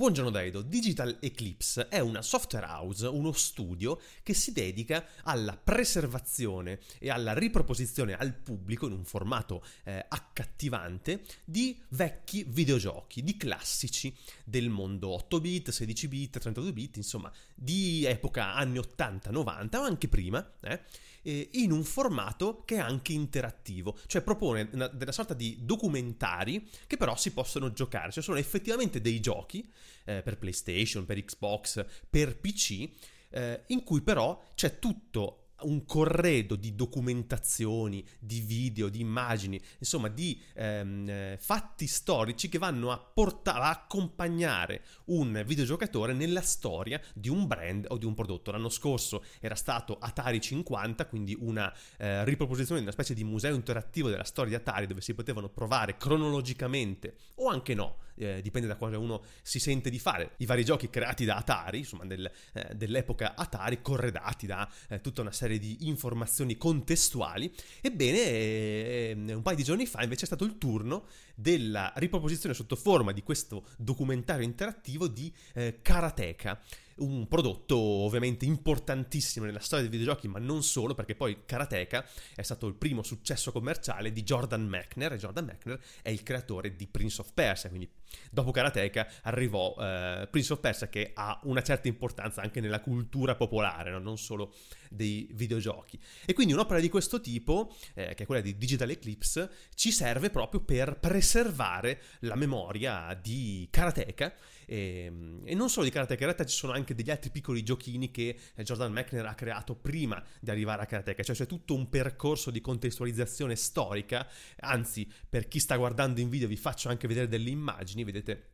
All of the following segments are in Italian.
Buongiorno Daido, Digital Eclipse è una software house, uno studio che si dedica alla preservazione e alla riproposizione al pubblico in un formato eh, accattivante di vecchi videogiochi, di classici del mondo 8 bit, 16 bit, 32 bit, insomma, di epoca anni 80, 90 o anche prima, eh, in un formato che è anche interattivo, cioè propone una, della sorta di documentari che però si possono giocare, cioè sono effettivamente dei giochi eh, per PlayStation, per Xbox, per PC, eh, in cui però c'è tutto un corredo di documentazioni, di video, di immagini, insomma di ehm, eh, fatti storici che vanno a, portare, a accompagnare un videogiocatore nella storia di un brand o di un prodotto. L'anno scorso era stato Atari 50, quindi una eh, riproposizione di una specie di museo interattivo della storia di Atari dove si potevano provare cronologicamente o anche no, eh, dipende da cosa uno si sente di fare, i vari giochi creati da Atari, insomma del, eh, dell'epoca Atari, corredati da eh, tutta una serie di informazioni contestuali. Ebbene, eh, un paio di giorni fa invece è stato il turno della riproposizione sotto forma di questo documentario interattivo di eh, Karateka un prodotto ovviamente importantissimo nella storia dei videogiochi, ma non solo, perché poi Karateka è stato il primo successo commerciale di Jordan Mechner, e Jordan Mechner è il creatore di Prince of Persia, quindi dopo Karateka arrivò eh, Prince of Persia che ha una certa importanza anche nella cultura popolare, no? non solo dei videogiochi. E quindi un'opera di questo tipo, eh, che è quella di Digital Eclipse, ci serve proprio per preservare la memoria di Karateka e, e non solo di Karateka, in realtà ci sono anche degli altri piccoli giochini che eh, Jordan Mechner ha creato prima di arrivare a Karateka, cioè c'è tutto un percorso di contestualizzazione storica, anzi per chi sta guardando in video vi faccio anche vedere delle immagini, vedete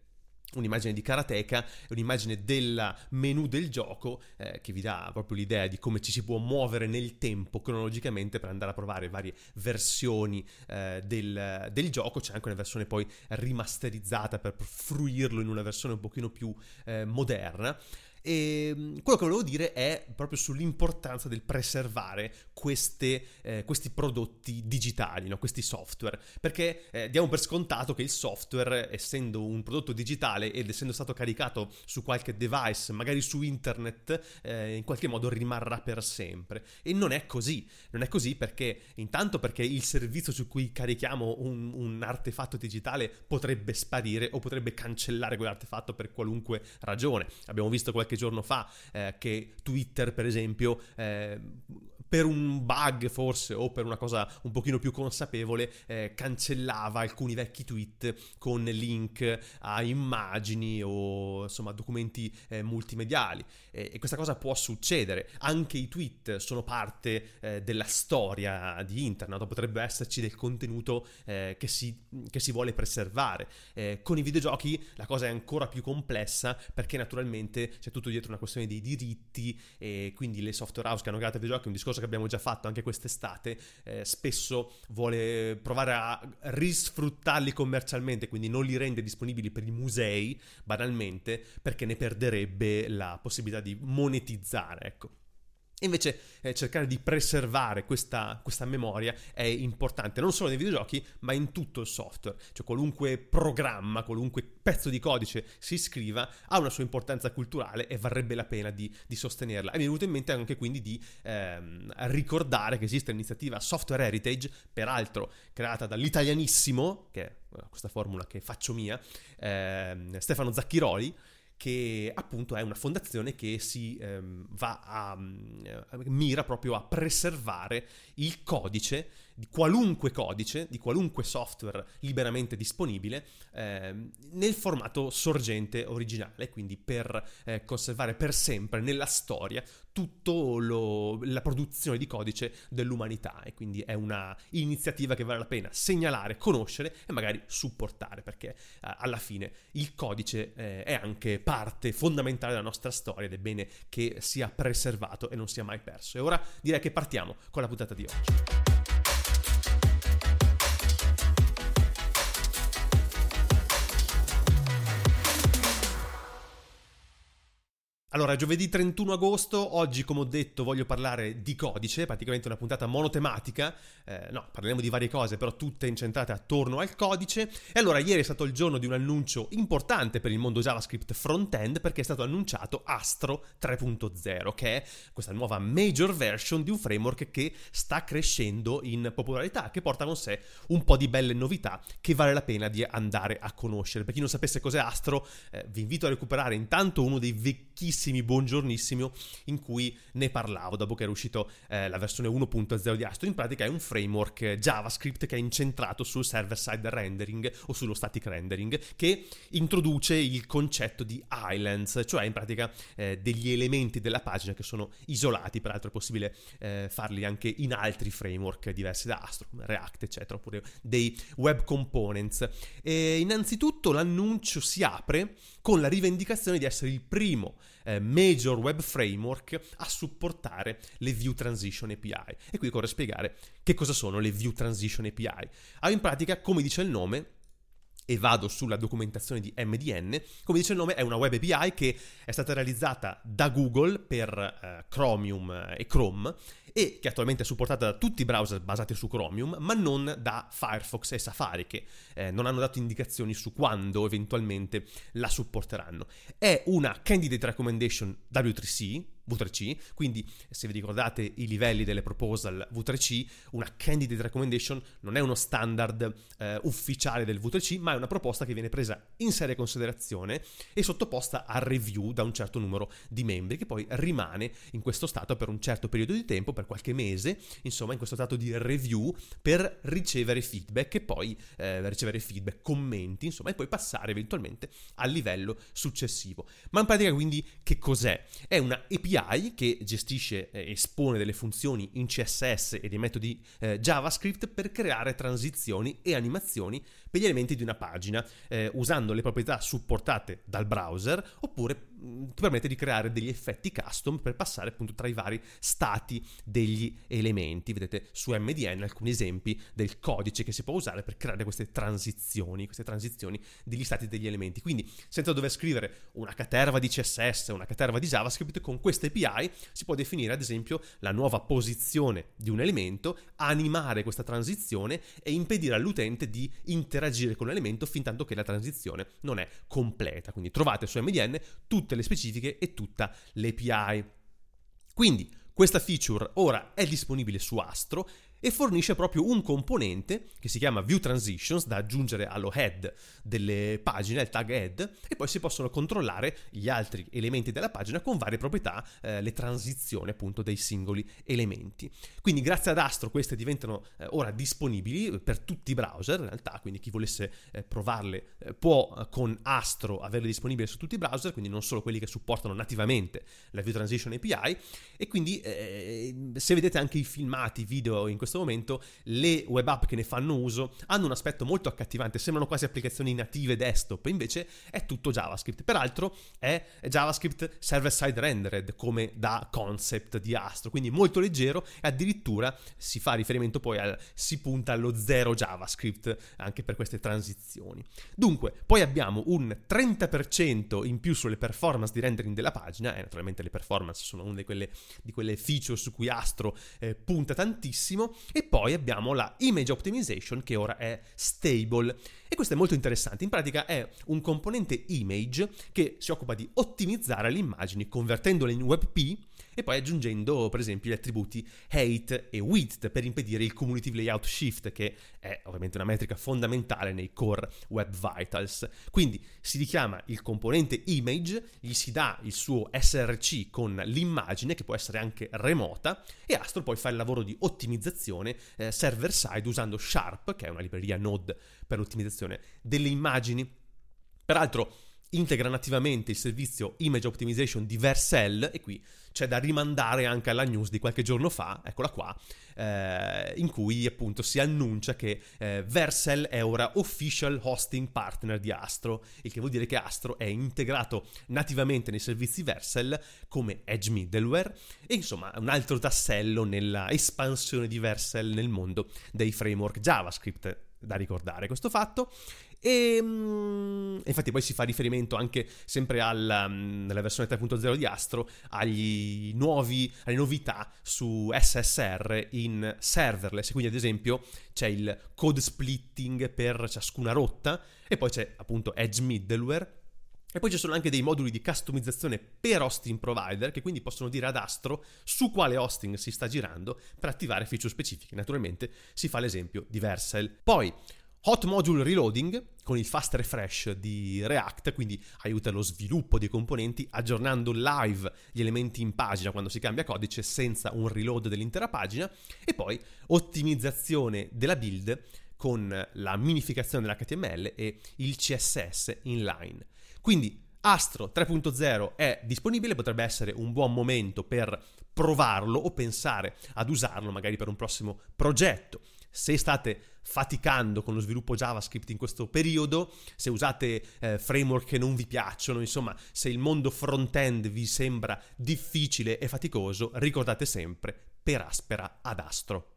un'immagine di karateka un'immagine del menu del gioco eh, che vi dà proprio l'idea di come ci si può muovere nel tempo cronologicamente per andare a provare varie versioni eh, del, del, gioco. C'è anche una versione poi rimasterizzata per fruirlo in una versione un pochino più eh, moderna e ehm, quello che volevo dire è proprio sull'importanza del preservare queste, eh, questi prodotti digitali, no? questi software, perché eh, diamo per scontato che il software, essendo un prodotto digitale ed essendo stato caricato su qualche device, magari su internet, eh, in qualche modo rimarrà per sempre. E non è così, non è così perché intanto perché il servizio su cui carichiamo un, un artefatto digitale potrebbe sparire o potrebbe cancellare quell'artefatto per qualunque ragione. Abbiamo visto qualche qualche giorno fa eh, che Twitter, per esempio, eh, per un bug forse o per una cosa un pochino più consapevole, eh, cancellava alcuni vecchi tweet con link a immagini o insomma documenti eh, multimediali. E, e, questa cosa può succedere. Anche i tweet sono parte eh, della storia di internet, potrebbe esserci del contenuto eh, che si, che, si, vuole preservare. Eh, con i videogiochi la cosa è ancora più complessa perché naturalmente c'è tutto dietro una questione dei diritti e quindi le software house che hanno creato i videogiochi, un discorso discorso che abbiamo già fatto anche quest'estate, eh, spesso vuole provare a risfruttarli commercialmente, quindi non li rende disponibili per i musei, banalmente, perché ne perderebbe la possibilità di monetizzare, ecco. Invece eh, cercare di preservare questa, questa, memoria è importante non solo nei videogiochi ma in tutto il software, cioè qualunque programma, qualunque pezzo di codice si scriva ha una sua importanza culturale e varrebbe la pena di, di sostenerla. E mi è venuto in mente anche quindi di ehm, ricordare che esiste l'iniziativa Software Heritage, peraltro creata dall'italianissimo, che è questa formula che faccio mia, ehm, Stefano Zacchiroli, che appunto è una fondazione che si ehm, va a, a, mira proprio a preservare il codice di qualunque codice, di qualunque software liberamente disponibile eh, nel formato sorgente originale, quindi per eh, conservare per sempre nella storia tutta la produzione di codice dell'umanità e quindi è una iniziativa che vale la pena segnalare, conoscere e magari supportare perché eh, alla fine il codice eh, è anche parte fondamentale della nostra storia ed è bene che sia preservato e non sia mai perso. E ora direi che partiamo con la puntata di oggi. Allora, giovedì 31 agosto, oggi come ho detto voglio parlare di codice, praticamente una puntata monotematica, eh, no, parleremo di varie cose, però tutte incentrate attorno al codice. E allora, ieri è stato il giorno di un annuncio importante per il mondo JavaScript front-end perché è stato annunciato Astro 3.0, che è questa nuova major version di un framework che sta crescendo in popolarità, che porta con sé un po' di belle novità che vale la pena di andare a conoscere. Per chi non sapesse cos'è Astro, eh, vi invito a recuperare intanto uno dei vecchissimi buongiornissimo in cui ne parlavo dopo che era uscito eh, la versione 1.0 di Astro. In pratica è un framework JavaScript che è incentrato sul server-side rendering o sullo static rendering che introduce il concetto di islands, cioè in pratica eh, degli elementi della pagina che sono isolati, peraltro è possibile eh, farli anche in altri framework diversi da Astro, React eccetera, oppure dei web components. E innanzitutto l'annuncio si apre con la rivendicazione di essere il primo eh, major web framework a supportare le View Transition API. E qui occorre spiegare che cosa sono le View Transition API. Allora, in pratica, come dice il nome, e vado sulla documentazione di MDN, come dice il nome è una web API che è stata realizzata da Google per eh, Chromium e Chrome e che attualmente è supportata da tutti i browser basati su Chromium, ma non da Firefox e Safari, che eh, non hanno dato indicazioni su quando eventualmente la supporteranno. È una candidate recommendation W3C, V3C, quindi se vi ricordate i livelli delle proposal V3C, una candidate recommendation non è uno standard eh, ufficiale del V3C, ma è una proposta che viene presa in seria considerazione e sottoposta a review da un certo numero di membri, che poi rimane in questo stato per un certo periodo di tempo, per qualche mese, insomma in questo stato di review per ricevere feedback e poi eh, ricevere feedback, commenti, insomma, e poi passare eventualmente al livello successivo. Ma in pratica quindi che cos'è? È una API API che gestisce e espone delle funzioni in CSS e dei metodi eh, JavaScript per creare transizioni e animazioni per gli elementi di una pagina, eh, usando le proprietà supportate dal browser oppure ti permette di creare degli effetti custom per passare appunto tra i vari stati degli elementi. Vedete su MDN alcuni esempi del codice che si può usare per creare queste transizioni, queste transizioni degli stati degli elementi. Quindi senza dover scrivere una caterva di CSS, una caterva di JavaScript, con queste API si può definire ad esempio la nuova posizione di un elemento, animare questa transizione e impedire all'utente di interagire con l'elemento fin tanto che la transizione non è completa. Quindi trovate su MDN tutte le specifiche e tutta l'API. Quindi questa feature ora è disponibile su Astro e fornisce proprio un componente che si chiama View Transitions da aggiungere allo head delle pagine, al tag head, e poi si possono controllare gli altri elementi della pagina con varie proprietà, eh, le transizioni appunto dei singoli elementi. Quindi grazie ad Astro queste diventano eh, ora disponibili per tutti i browser in realtà, quindi chi volesse eh, provarle eh, può eh, con Astro averle disponibili su tutti i browser, quindi non solo quelli che supportano nativamente la View Transition API e quindi eh, se vedete anche i filmati, i video in questo questo momento le web app che ne fanno uso hanno un aspetto molto accattivante, sembrano quasi applicazioni native desktop, invece è tutto JavaScript. Peraltro è JavaScript server-side rendered come da concept di Astro, quindi molto leggero e addirittura si fa riferimento poi al si punta allo zero JavaScript anche per queste transizioni. Dunque, poi abbiamo un 30% in più sulle performance di rendering della pagina, e naturalmente le performance sono una di quelle, di quelle feature su cui Astro eh, punta tantissimo, e poi abbiamo la image optimization che ora è stable. E questo è molto interessante. In pratica è un componente image che si occupa di ottimizzare le immagini convertendole in WebP e poi aggiungendo per esempio gli attributi height e width per impedire il cumulative layout shift che è ovviamente una metrica fondamentale nei core web vitals. Quindi si richiama il componente image, gli si dà il suo src con l'immagine che può essere anche remota e Astro poi fa il lavoro di ottimizzazione eh, server side usando Sharp che è una libreria Node per l'ottimizzazione delle immagini. Peraltro integra nativamente il servizio Image Optimization di Vercel e qui c'è da rimandare anche alla news di qualche giorno fa, eccola qua, eh, in cui appunto si annuncia che eh, Vercel è ora official hosting partner di Astro, il che vuol dire che Astro è integrato nativamente nei servizi Vercel come Edge Middleware e insomma un altro tassello nella espansione di Vercel nel mondo dei framework JavaScript. Da ricordare questo fatto E um, infatti poi si fa riferimento anche sempre alla, um, nella versione 3.0 di Astro nuovi, alle novità su SSR in serverless. Quindi ad esempio c'è il code splitting per ciascuna rotta e poi c'è appunto Edge Middleware e poi ci sono anche dei moduli di customizzazione per hosting provider che quindi possono dire ad Astro su quale hosting si sta girando per attivare feature specifiche. Naturalmente si fa l'esempio di Vercel. Poi Hot Module Reloading con il fast refresh di React, quindi aiuta lo sviluppo dei componenti aggiornando live gli elementi in pagina quando si cambia codice senza un reload dell'intera pagina e poi ottimizzazione della build con la minificazione dell'HTML e il CSS inline. Quindi Astro 3.0 è disponibile, potrebbe essere un buon momento per provarlo o pensare ad usarlo magari per un prossimo progetto. Se state faticando con lo sviluppo JavaScript in questo periodo, se usate eh, framework che non vi piacciono, insomma, se il mondo front-end vi sembra difficile e faticoso, ricordate sempre per aspera ad Astro.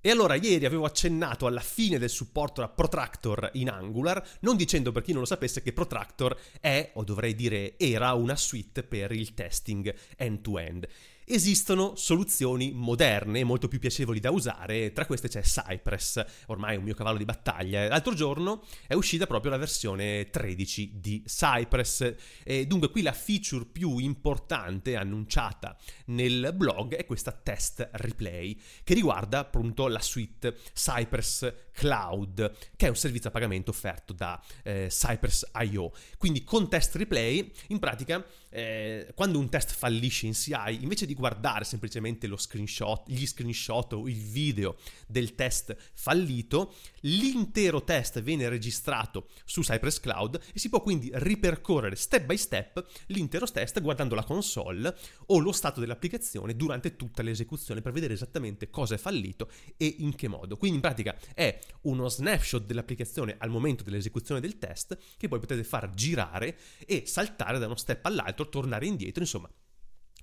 E allora ieri avevo accennato alla fine del supporto a Protractor in Angular, non dicendo per chi non lo sapesse che Protractor è, o dovrei dire era, una suite per il testing end-to-end. Esistono soluzioni moderne, molto più piacevoli da usare, tra queste c'è Cypress, ormai un mio cavallo di battaglia. L'altro giorno è uscita proprio la versione 13 di Cypress e dunque qui la feature più importante annunciata nel blog è questa test replay che riguarda appunto la suite Cypress Cloud, che è un servizio a pagamento offerto da eh, Cypress IO. Quindi con test replay, in pratica, eh, quando un test fallisce in CI, invece di guardare semplicemente lo screenshot, gli screenshot o il video del test fallito, l'intero test viene registrato su Cypress Cloud e si può quindi ripercorrere step by step l'intero test guardando la console o lo stato dell'applicazione durante tutta l'esecuzione per vedere esattamente cosa è fallito e in che modo. Quindi in pratica è uno snapshot dell'applicazione al momento dell'esecuzione del test che poi potete far girare e saltare da uno step all'altro, tornare indietro, insomma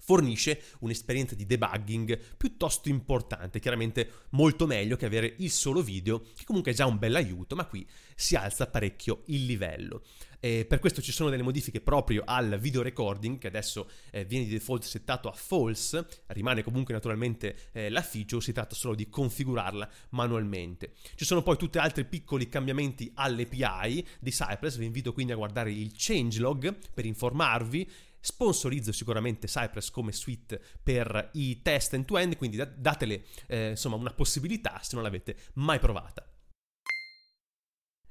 fornisce un'esperienza di debugging piuttosto importante, chiaramente molto meglio che avere il solo video, che comunque è già un bel aiuto, ma qui si alza parecchio il livello. E per questo ci sono delle modifiche proprio al video recording che adesso eh, viene di default settato a false, rimane comunque naturalmente eh, la feature, si tratta solo di configurarla manualmente. Ci sono poi tutti altri piccoli cambiamenti all'API di Cypress, vi invito quindi a guardare il changelog per informarvi Sponsorizzo sicuramente Cypress come suite per i test end-to-end, quindi datele eh, insomma una possibilità se non l'avete mai provata.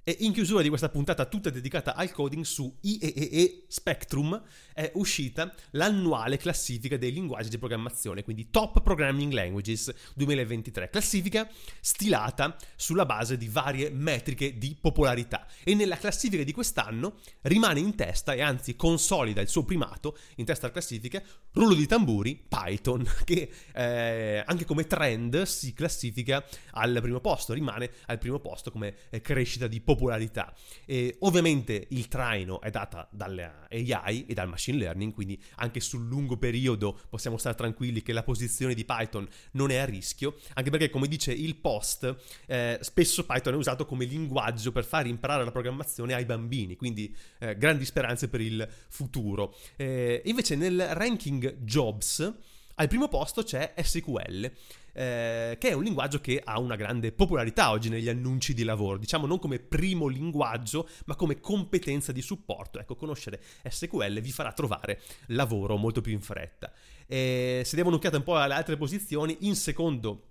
E in chiusura di questa puntata tutta dedicata al coding su IEEE Spectrum è uscita l'annuale classifica dei linguaggi di programmazione, quindi Top Programming Languages 2023, classifica stilata sulla base di varie metriche di popolarità. E nella classifica di quest'anno rimane in testa e anzi consolida il suo primato in testa alla classifica, rullo di tamburi, Python, che eh, anche come trend si classifica al primo posto, rimane al primo posto come eh, crescita di popolarità popolarità. E ovviamente il traino è data dalle AI e dal machine learning, quindi anche sul lungo periodo possiamo stare tranquilli che la posizione di Python non è a rischio, anche perché come dice il post, eh, spesso Python è usato come linguaggio per far imparare la programmazione ai bambini, quindi eh, grandi speranze per il futuro. Eh, invece nel ranking jobs al primo posto c'è SQL, eh, che è un linguaggio che ha una grande popolarità oggi negli annunci di lavoro, diciamo non come primo linguaggio, ma come competenza di supporto. Ecco, conoscere SQL vi farà trovare lavoro molto più in fretta. E se diamo un'occhiata un po' alle altre posizioni, in secondo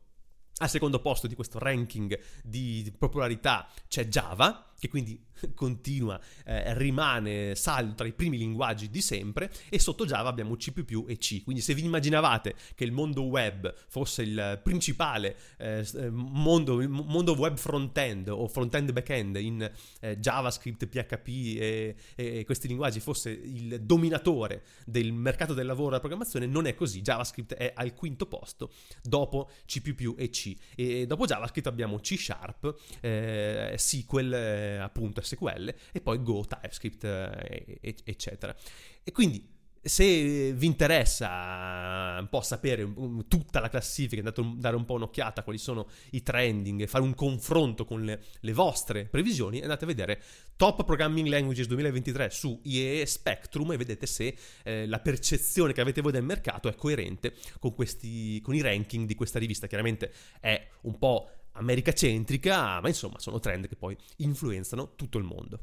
al secondo posto di questo ranking di popolarità c'è Java, che quindi continua, eh, rimane saldo tra i primi linguaggi di sempre e sotto Java abbiamo C++ e C. Quindi se vi immaginavate che il mondo web fosse il principale eh, eh mondo, mondo, web front-end o front-end back-end in eh, JavaScript, PHP e, e, questi linguaggi fosse il dominatore del mercato del lavoro della programmazione, non è così. JavaScript è al quinto posto dopo C++ e C. E dopo JavaScript abbiamo C Sharp, eh, SQL eh, appunto SQL e poi Go, TypeScript, eh, eccetera. E quindi se vi interessa un po' sapere tutta la classifica, andate a dare un po' un'occhiata a quali sono i trending, fare un confronto con le, le, vostre previsioni, andate a vedere Top Programming Languages 2023 su IEE Spectrum e vedete se eh, la percezione che avete voi del mercato è coerente con, questi, con i ranking di questa rivista. Chiaramente è un po' americacentrica, ma insomma sono trend che poi influenzano tutto il mondo.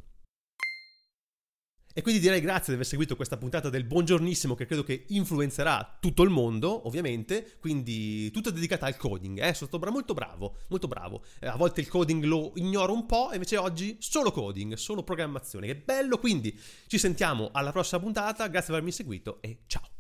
E quindi direi grazie di aver seguito questa puntata del Buongiornissimo che credo che influenzerà tutto il mondo, ovviamente, quindi tutta dedicata al coding, eh? sono stato molto bravo, molto bravo. Eh, a volte il coding lo ignoro un po', invece oggi solo coding, solo programmazione, che bello, quindi ci sentiamo alla prossima puntata, grazie per avermi seguito e ciao!